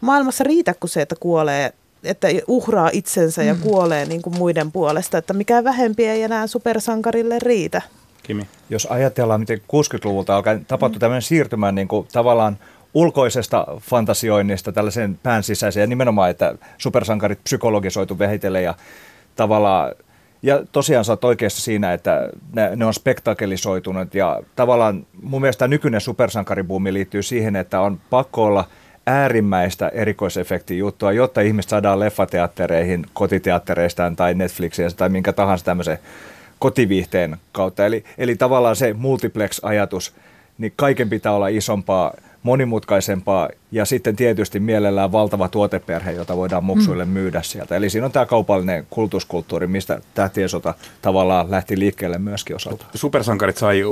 maailmassa riitä kuin se, että kuolee että uhraa itsensä ja mm. kuolee niin kuin muiden puolesta, että mikään vähempi ei enää supersankarille riitä. Kimi. Jos ajatellaan, miten 60-luvulta alkaen tapahtui mm. tämmöinen siirtymä niin kuin tavallaan ulkoisesta fantasioinnista tällaiseen pään sisäiseen ja nimenomaan, että supersankarit psykologisoitu vehitelle ja tavallaan ja tosiaan sä oot oikeassa siinä, että ne, ne on spektakelisoitunut ja tavallaan mun mielestä nykyinen supersankaribuumi liittyy siihen, että on pakko olla äärimmäistä erikoisefekti juttua, jotta ihmiset saadaan leffateattereihin kotiteattereistaan tai Netflixiin tai minkä tahansa tämmöisen kotiviihteen kautta. Eli, eli tavallaan se multiplex-ajatus, niin kaiken pitää olla isompaa monimutkaisempaa ja sitten tietysti mielellään valtava tuoteperhe, jota voidaan muksuille mm. myydä sieltä. Eli siinä on tämä kaupallinen kulutuskulttuuri, mistä tähtien sota tavallaan lähti liikkeelle myöskin osalta. Supersankarit sai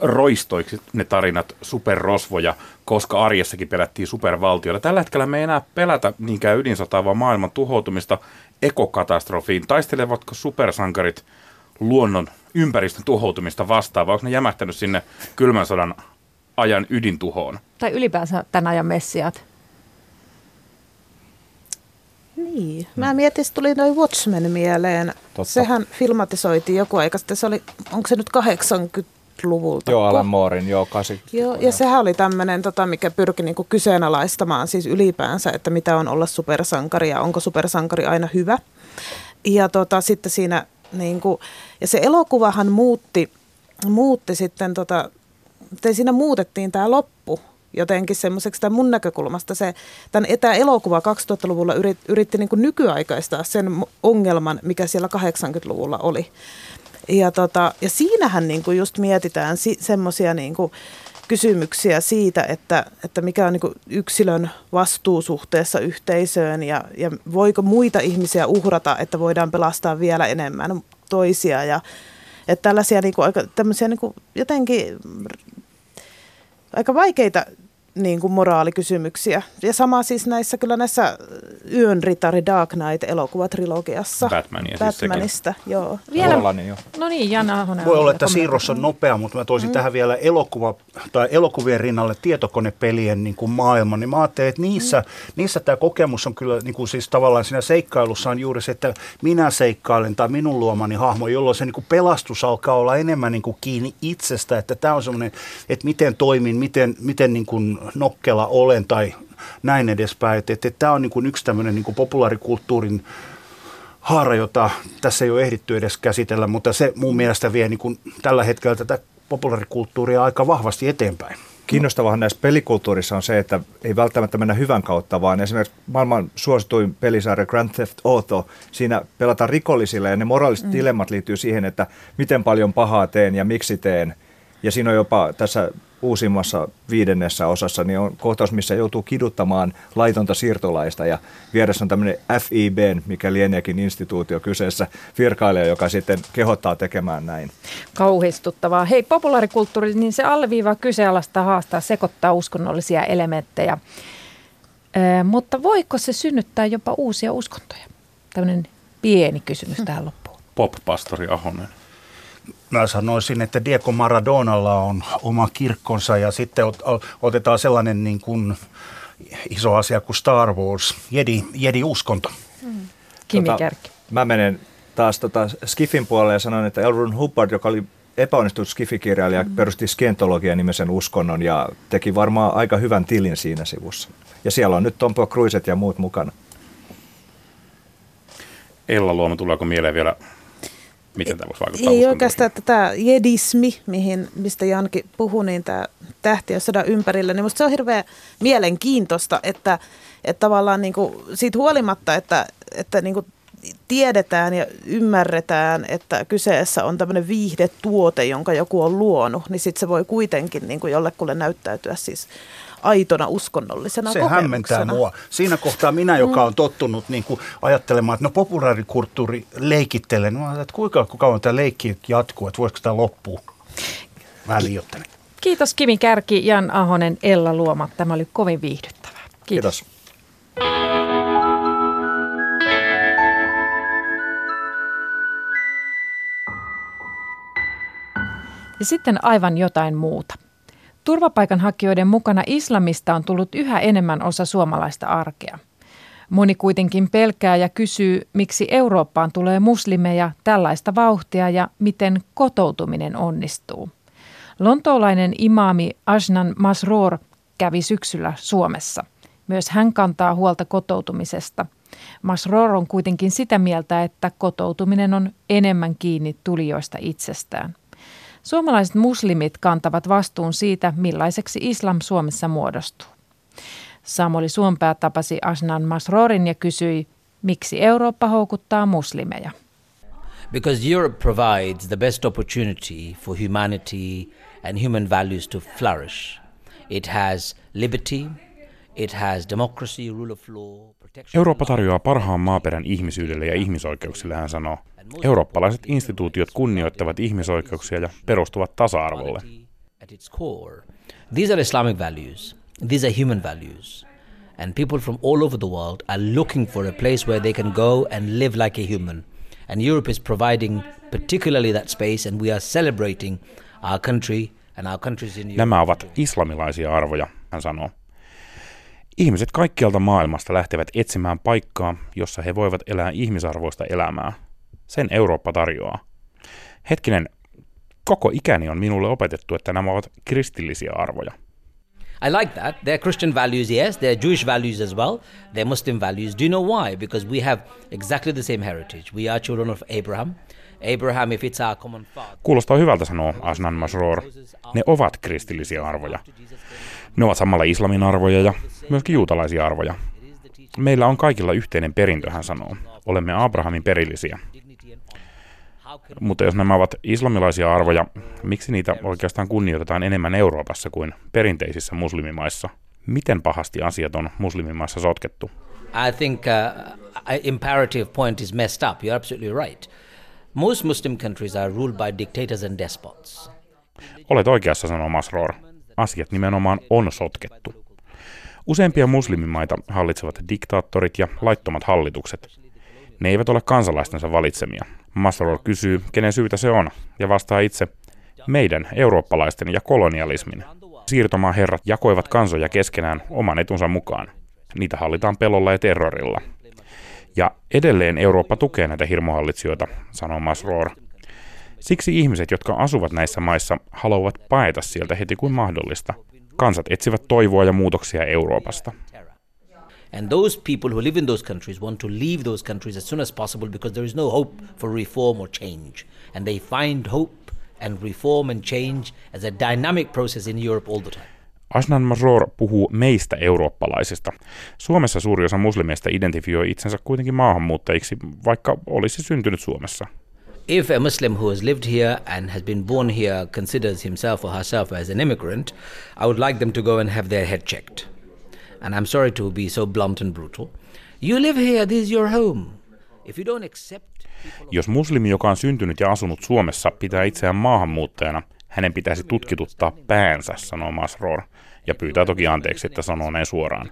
roistoiksi ne tarinat superrosvoja, koska arjessakin pelättiin supervaltioita. Tällä hetkellä me ei enää pelätä niinkään ydinsotaa, vaan maailman tuhoutumista ekokatastrofiin. Taistelevatko supersankarit luonnon ympäristön tuhoutumista vastaan, vai onko ne jämähtänyt sinne kylmän sodan ajan ydintuhoon. Tai ylipäänsä tämän ajan messiat. Niin. Mä mietin, että tuli noin Watchmen mieleen. Totta. Sehän filmatisoitiin joku aika sitten. Se oli, onko se nyt 80-luvulta? Joo, Alan Moorin, joo, 80 Joo, ja sehän oli tämmöinen, tota, mikä pyrki niinku kyseenalaistamaan siis ylipäänsä, että mitä on olla supersankari ja onko supersankari aina hyvä. Ja tota, sitten siinä, niinku, ja se elokuvahan muutti, muutti sitten tota, te siinä muutettiin tämä loppu jotenkin semmoiseksi, tai mun näkökulmasta se, tämän etäelokuva 2000-luvulla yrit, yritti niin kuin nykyaikaistaa sen ongelman, mikä siellä 80-luvulla oli. Ja, tota, ja siinähän niin kuin just mietitään si, semmoisia niin kuin kysymyksiä siitä, että, että mikä on niin yksilön vastuu suhteessa yhteisöön ja, ja voiko muita ihmisiä uhrata, että voidaan pelastaa vielä enemmän toisia ja että tällaisia niin kuin, aika, tämmöisiä niin kuin jotenkin aika vaikeita niin kuin moraalikysymyksiä. Ja sama siis näissä, kyllä näissä Yön ritari Dark Knight-elokuvatrilogiassa. Batmania siis Batmanista, siis joo. Vielä, no niin, Jana Ahonen. Voi olla, että siirros on nopea, mutta mä toisin mm. tähän vielä elokuva, tai elokuvien rinnalle tietokonepelien niin kuin maailman. Niin mä ajattelin, että niissä, mm. niissä tämä kokemus on kyllä niin kuin siis tavallaan siinä seikkailussa on juuri se, että minä seikkailen tai minun luomani hahmo, jolloin se niin kuin pelastus alkaa olla enemmän niin kuin kiinni itsestä. Että tämä on semmoinen, että miten toimin, miten, miten niin kuin nokkela olen tai näin edespäin. Että, että, tämä on niin kuin yksi tämmöinen niin kuin populaarikulttuurin haara, jota tässä ei ole ehditty edes käsitellä, mutta se mun mielestä vie niin kuin tällä hetkellä tätä populaarikulttuuria aika vahvasti eteenpäin. kiinnostavahan näissä pelikulttuurissa on se, että ei välttämättä mennä hyvän kautta, vaan esimerkiksi maailman suosituin pelisarja Grand Theft Auto, siinä pelataan rikollisille ja ne moraaliset mm. dilemmat liittyy siihen, että miten paljon pahaa teen ja miksi teen. Ja siinä on jopa tässä uusimmassa viidennessä osassa, niin on kohtaus, missä joutuu kiduttamaan laitonta siirtolaista ja vieressä on tämmöinen FIB, mikä lieneekin instituutio kyseessä, virkailija, joka sitten kehottaa tekemään näin. Kauhistuttavaa. Hei, populaarikulttuuri, niin se alleviivaa kyseenalaista haastaa, sekoittaa uskonnollisia elementtejä. Ö, mutta voiko se synnyttää jopa uusia uskontoja? Tämmöinen pieni kysymys tähän loppuun. Pop-pastori Ahonen. Mä sanoisin, että Diego Maradonalla on oma kirkkonsa ja sitten otetaan sellainen niin kuin iso asia kuin Star Wars, Jedi, Jedi-uskonto. Mm. Kimi tota, Kärki. Mä menen taas tota Skiffin puolelle ja sanon, että Elrond Hubbard, joka oli epäonnistunut Skifikirjailija, mm. perusti Skientologia-nimisen uskonnon ja teki varmaan aika hyvän tilin siinä sivussa. Ja siellä on nyt Tompo Cruiset ja muut mukana. Ella Luoma, tuleeko mieleen vielä Miten tämä voisi vaikuttaa Ei oikeastaan, että tämä jedismi, mihin, mistä Janki puhui, niin tämä tähtiö sodan ympärillä, niin musta se on hirveän mielenkiintoista, että, että tavallaan niin kuin siitä huolimatta, että, että niin kuin tiedetään ja ymmärretään, että kyseessä on tämmöinen viihdetuote, jonka joku on luonut, niin sitten se voi kuitenkin niin kuin jollekulle näyttäytyä siis aitona uskonnollisena Se hämmentää mua. Siinä kohtaa minä, joka on tottunut niin kuin ajattelemaan, että no populaarikulttuuri leikittelee, no, että kuinka kauan tämä leikki jatkuu, että voisiko tämä loppua väliottelen. Kiitos Kimi Kärki, Jan Ahonen, Ella Luoma. Tämä oli kovin viihdyttävää. Kiitos. Kiitos. Ja sitten aivan jotain muuta. Turvapaikanhakijoiden mukana islamista on tullut yhä enemmän osa suomalaista arkea. Moni kuitenkin pelkää ja kysyy, miksi Eurooppaan tulee muslimeja tällaista vauhtia ja miten kotoutuminen onnistuu. Lontoolainen imaami Ajnan Masroor kävi syksyllä Suomessa. Myös hän kantaa huolta kotoutumisesta. Masroor on kuitenkin sitä mieltä, että kotoutuminen on enemmän kiinni tulijoista itsestään. Suomalaiset muslimit kantavat vastuun siitä, millaiseksi islam Suomessa muodostuu. Samoli Suompää tapasi Asnan Masrorin ja kysyi, miksi Eurooppa houkuttaa muslimeja. Because Europe provides the best opportunity for humanity and human values to flourish. It has liberty, it has democracy, rule of law, Eurooppa tarjoaa parhaan maaperän ihmisyydelle ja ihmisoikeuksille, hän sanoo. Eurooppalaiset instituutiot kunnioittavat ihmisoikeuksia ja perustuvat tasa-arvolle. These are Islamic values. These are human values. And people from all over the world are looking for a place where they can go and live like a human. And Europe is providing particularly that space and we are celebrating our country and our countries in Europe. Nämä ovat islamilaisia arvoja, hän sanoo. Ihmiset kaikkialta maailmasta lähtevät etsimään paikkaa, jossa he voivat elää ihmisarvoista elämää. Sen Eurooppa tarjoaa. Hetkinen, koko ikäni on minulle opetettu, että nämä ovat kristillisiä arvoja. I like that. They're Christian values, yes. They're Jewish values as well. They're Muslim values. Do you know why? Because we have exactly the same heritage. We are children of Abraham. Abraham, if it's our common father. Kuulostaa hyvältä sanoa Asnan Masroor. Ne ovat kristillisiä arvoja. Ne ovat samalla islamin arvoja ja myöskin juutalaisia arvoja. Meillä on kaikilla yhteinen perintö, hän sanoo. Olemme Abrahamin perillisiä. Mutta jos nämä ovat islamilaisia arvoja, miksi niitä oikeastaan kunnioitetaan enemmän Euroopassa kuin perinteisissä muslimimaissa? Miten pahasti asiat on muslimimaissa sotkettu? I think uh, imperative point is messed up. You're absolutely right. Most Muslim countries are ruled by dictators and despots. Olet oikeassa, sanoo Masroor asiat nimenomaan on sotkettu. Useimpia muslimimaita hallitsevat diktaattorit ja laittomat hallitukset. Ne eivät ole kansalaistensa valitsemia. Masror kysyy, kenen syytä se on, ja vastaa itse, meidän, eurooppalaisten ja kolonialismin. Siirtomaa herrat jakoivat kansoja keskenään oman etunsa mukaan. Niitä hallitaan pelolla ja terrorilla. Ja edelleen Eurooppa tukee näitä hirmuhallitsijoita, sanoo Masroor. Siksi ihmiset, jotka asuvat näissä maissa, haluavat paeta sieltä heti kuin mahdollista. Kansat etsivät toivoa ja muutoksia Euroopasta. And those people who live in those countries want to leave those countries as soon as possible because there is no hope for reform or change. And they find hope and reform and change as a dynamic process in Europe all the time. Asnan Mazor puhuu meistä eurooppalaisista. Suomessa suuri osa muslimeista identifioi itsensä kuitenkin maahanmuuttajiksi, vaikka olisi syntynyt Suomessa. If a Muslim who has lived here and has been born here considers himself or herself as an immigrant, I would like them to go and have their head checked. And I'm sorry to be so blunt and brutal. You live here, this is your home. If you don't accept Jos muslimi, joka on syntynyt ja asunut Suomessa, pitää itseään maahanmuuttajana, hänen pitäisi tutkituttaa päänsä, sanoo Masroor, ja pyytää toki anteeksi, että sanoo näin suoraan.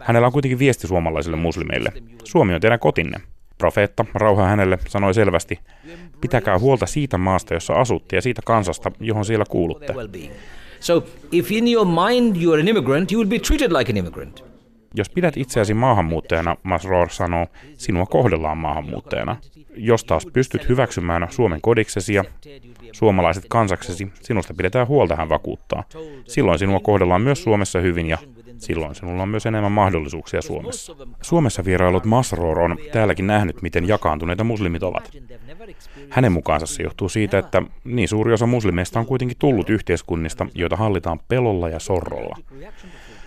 Hänellä on kuitenkin viesti suomalaisille muslimeille. Suomi on teidän kotinne. Profeetta, rauha hänelle, sanoi selvästi, pitäkää huolta siitä maasta, jossa asutte ja siitä kansasta, johon siellä kuulutte. So if in your mind you are an immigrant, you will be treated like an immigrant. Jos pidät itseäsi maahanmuuttajana, Masroor sanoo, sinua kohdellaan maahanmuuttajana. Jos taas pystyt hyväksymään Suomen kodiksesi ja suomalaiset kansaksesi, sinusta pidetään huolta, hän vakuuttaa. Silloin sinua kohdellaan myös Suomessa hyvin ja silloin sinulla on myös enemmän mahdollisuuksia Suomessa. Suomessa vierailut Masroor on täälläkin nähnyt, miten jakaantuneita muslimit ovat. Hänen mukaansa se johtuu siitä, että niin suuri osa muslimeista on kuitenkin tullut yhteiskunnista, joita hallitaan pelolla ja sorrolla.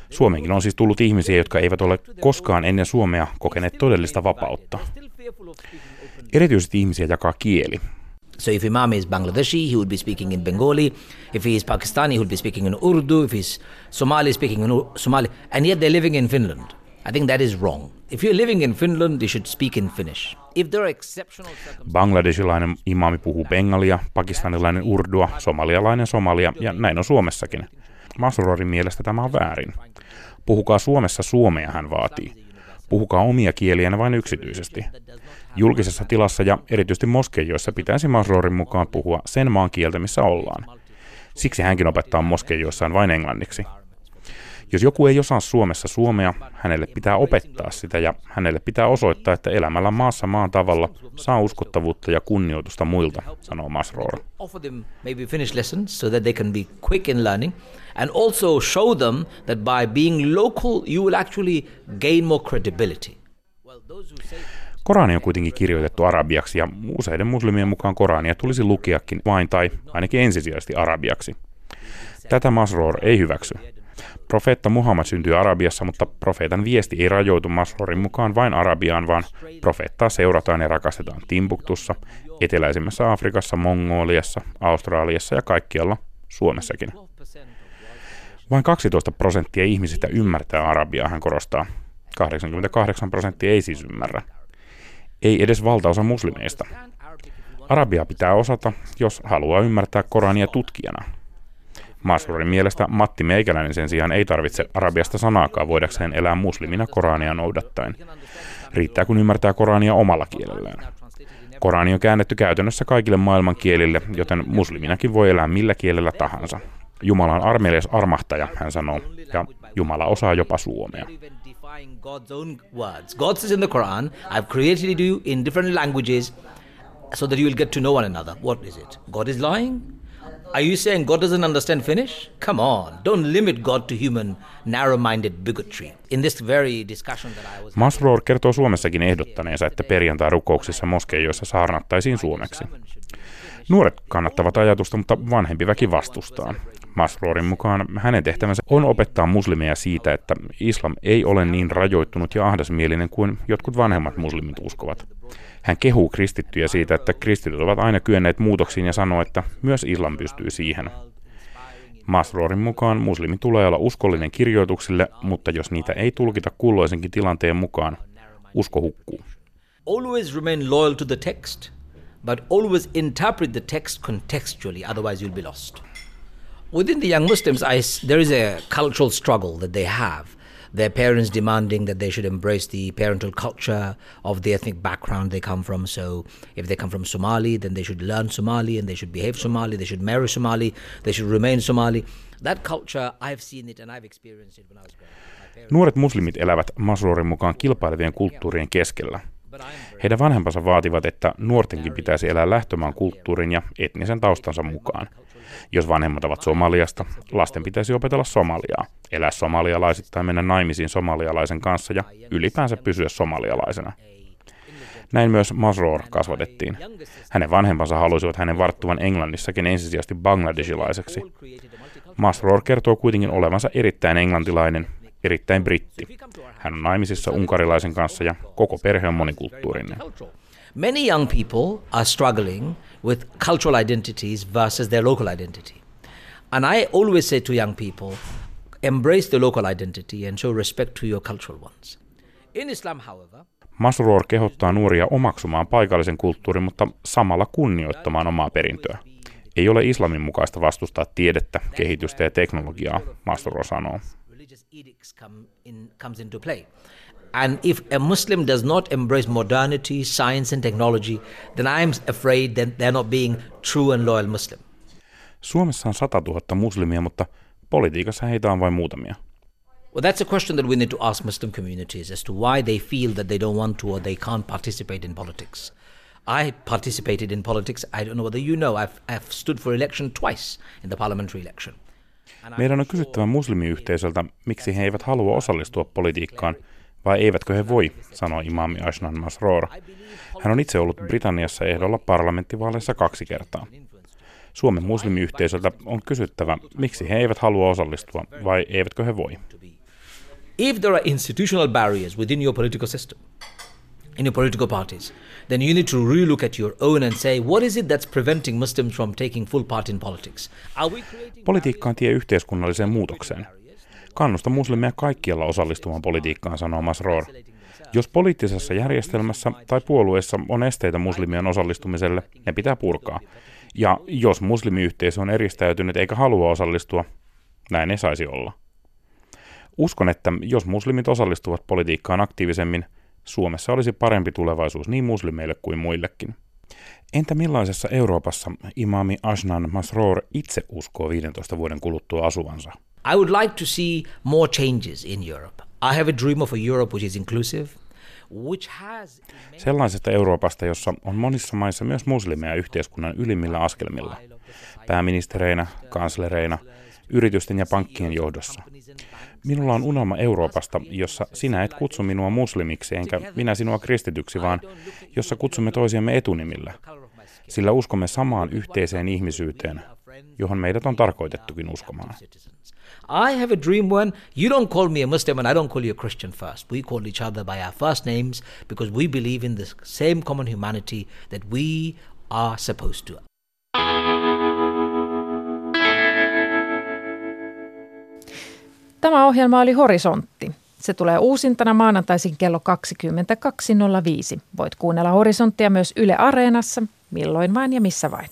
Suomenkin on siis tullut ihmisiä, jotka eivät ole koskaan ennen Suomea kokeneet todellista vapautta. Erityisesti ihmisiä jakaa kieli. So if Imam is Bangladeshi, he would be speaking in Bengali. If he is Pakistani, he would be speaking in Urdu. If he's Somali, speaking in Somali. And yet they're living in Finland. I think that is wrong. If you're living in Finland, you should speak in Finnish. If there are exceptional Bangladesilainen imami puhuu bengalia, pakistanilainen urdua, somalialainen somalia ja näin on Suomessakin. Masurorin mielestä tämä on väärin. Puhukaa Suomessa suomea, hän vaatii. Puhukaa omia kieliänne vain yksityisesti. Julkisessa tilassa ja erityisesti moskeijoissa pitäisi Masrorin mukaan puhua sen maan kieltä, missä ollaan. Siksi hänkin opettaa moskeijoissaan vain englanniksi. Jos joku ei osaa Suomessa suomea, hänelle pitää opettaa sitä ja hänelle pitää osoittaa, että elämällä maassa maan tavalla saa uskottavuutta ja kunnioitusta muilta, sanoo Masroor. And also show them that by being local you will actually gain more credibility. Korani on kuitenkin kirjoitettu arabiaksi ja useiden muslimien mukaan Korania tulisi lukeakin vain tai ainakin ensisijaisesti arabiaksi. Tätä Masroor ei hyväksy. Profeetta Muhammad syntyi Arabiassa, mutta profeetan viesti ei rajoitu Masrorin mukaan vain Arabiaan, vaan profeettaa seurataan ja rakastetaan Timbuktussa, eteläisimmässä Afrikassa, Mongoliassa, Australiassa ja kaikkialla Suomessakin. Vain 12 prosenttia ihmisistä ymmärtää arabiaa, hän korostaa. 88 prosenttia ei siis ymmärrä. Ei edes valtaosa muslimeista. Arabia pitää osata, jos haluaa ymmärtää Korania tutkijana. Masrorin mielestä Matti Meikäläinen sen sijaan ei tarvitse arabiasta sanaakaan voidakseen elää muslimina Korania noudattaen. Riittää kun ymmärtää Korania omalla kielellään. Korani on käännetty käytännössä kaikille maailman kielille, joten musliminakin voi elää millä kielellä tahansa. Jumala on armelias armahtaja, hän sanoo, ja Jumala osaa jopa suomea. God's own words. God says in the Quran, I've created you in different languages so that you will get to know one another. What is it? God is lying? Are you saying God doesn't understand Finnish? Come on, don't limit God to human narrow-minded bigotry. In this very discussion that I was... Masroor kertoo Suomessakin ehdottaneensa, että perjantai-rukouksissa moskeijoissa saarnattaisiin suomeksi. Nuoret kannattavat ajatusta, mutta vanhempi väki vastustaa. Masroorin mukaan hänen tehtävänsä on opettaa muslimeja siitä, että islam ei ole niin rajoittunut ja ahdasmielinen kuin jotkut vanhemmat muslimit uskovat. Hän kehuu kristittyjä siitä, että kristityt ovat aina kyenneet muutoksiin ja sanoo, että myös islam pystyy siihen. Masroorin mukaan muslimi tulee olla uskollinen kirjoituksille, mutta jos niitä ei tulkita kulloisenkin tilanteen mukaan, usko hukkuu. Always remain loyal to the text, but always interpret the text contextually, otherwise you'll be lost. Within the young Muslims, I, there is a cultural struggle that they have their parents demanding that they should embrace the parental culture of the ethnic background they come from. So, if they come from Somali, then they should learn Somali and they should behave Somali, they should marry Somali, they should remain Somali. That culture, I've seen it and I've experienced it when I was growing Nuoret muslimit elävät Masrorin mukaan kilpailevien kulttuurien keskellä. Heidän vanhempansa vaativat, että nuortenkin pitäisi elää lähtömaan kulttuurin ja etnisen taustansa mukaan. Jos vanhemmat ovat Somaliasta, lasten pitäisi opetella somaliaa, elää somalialaisittain mennä naimisiin somalialaisen kanssa ja ylipäänsä pysyä somalialaisena. Näin myös Masroor kasvatettiin. Hänen vanhempansa halusivat hänen varttuvan Englannissakin ensisijaisesti bangladesilaiseksi. Masroor kertoo kuitenkin olevansa erittäin englantilainen, erittäin britti. Hän on naimisissa unkarilaisen kanssa ja koko perhe on monikulttuurinen. Many young people are struggling with cultural identities versus their local identity. And I always say to young people, embrace the local identity and show respect to your cultural ones. In Islam, however, Masroor kehottaa nuoria omaksumaan paikallisen kulttuurin, mutta samalla kunnioittamaan omaa perintöä. Ei ole islamin mukaista vastustaa tiedettä, kehitystä ja teknologiaa, Masroor sanoo. And if a Muslim does not embrace modernity, science, and technology, then I'm afraid that they're not being true and loyal Muslim. Suomessa on 100 000 muslimia, mutta politiikassa heitä on vain muutamia. Well, that's a question that we need to ask Muslim communities as to why they feel that they don't want to or they can't participate in politics. I participated in politics. I don't know whether you know. I've, I've stood for election twice in the parliamentary election. Meidän on kysyttävä muslimiyhteisöltä, miksi he eivät halua osallistua politiikkaan, vai eivätkö he voi, sanoi imami Ashnan Masroor. Hän on itse ollut Britanniassa ehdolla parlamenttivaaleissa kaksi kertaa. Suomen muslimiyhteisöltä on kysyttävä, miksi he eivät halua osallistua, vai eivätkö he voi. If there are institutional barriers within your political system, in your political parties, then you need to relook at your own and say, what is it that's preventing Muslims from taking full part in politics? Are we creating Politiikka on tie yhteiskunnalliseen muutokseen. Kannusta muslimeja kaikkialla osallistumaan politiikkaan, sanoo Masroor. Jos poliittisessa järjestelmässä tai puolueessa on esteitä muslimien osallistumiselle, ne pitää purkaa. Ja jos muslimiyhteisö on eristäytynyt eikä halua osallistua, näin ei saisi olla. Uskon, että jos muslimit osallistuvat politiikkaan aktiivisemmin, Suomessa olisi parempi tulevaisuus niin muslimeille kuin muillekin. Entä millaisessa Euroopassa imami Ashnan Masroor itse uskoo 15 vuoden kuluttua asuvansa? I would like to see more changes in Europe. I have a dream of a Europe which is inclusive, which has Sellaisesta Euroopasta, jossa on monissa maissa myös muslimeja yhteiskunnan ylimmillä askelmilla. Pääministereinä, kanslereina, yritysten ja pankkien johdossa. Minulla on unelma Euroopasta, jossa sinä et kutsu minua muslimiksi enkä minä sinua kristityksi, vaan jossa kutsumme toisiamme etunimillä. Sillä uskomme samaan yhteiseen ihmisyyteen, johon meidät on tarkoitettukin uskomaan. I have a dream when you don't call me a Muslim and I don't call you a Christian first. We call each other by our first names because we believe in the same common humanity that we are supposed to. Tämä ohjelma oli Horisontti. Se tulee uusintana maanantaisin kello 22.05. Voit kuunnella Horisonttia myös Yle Areenassa, milloin vain ja missä vain.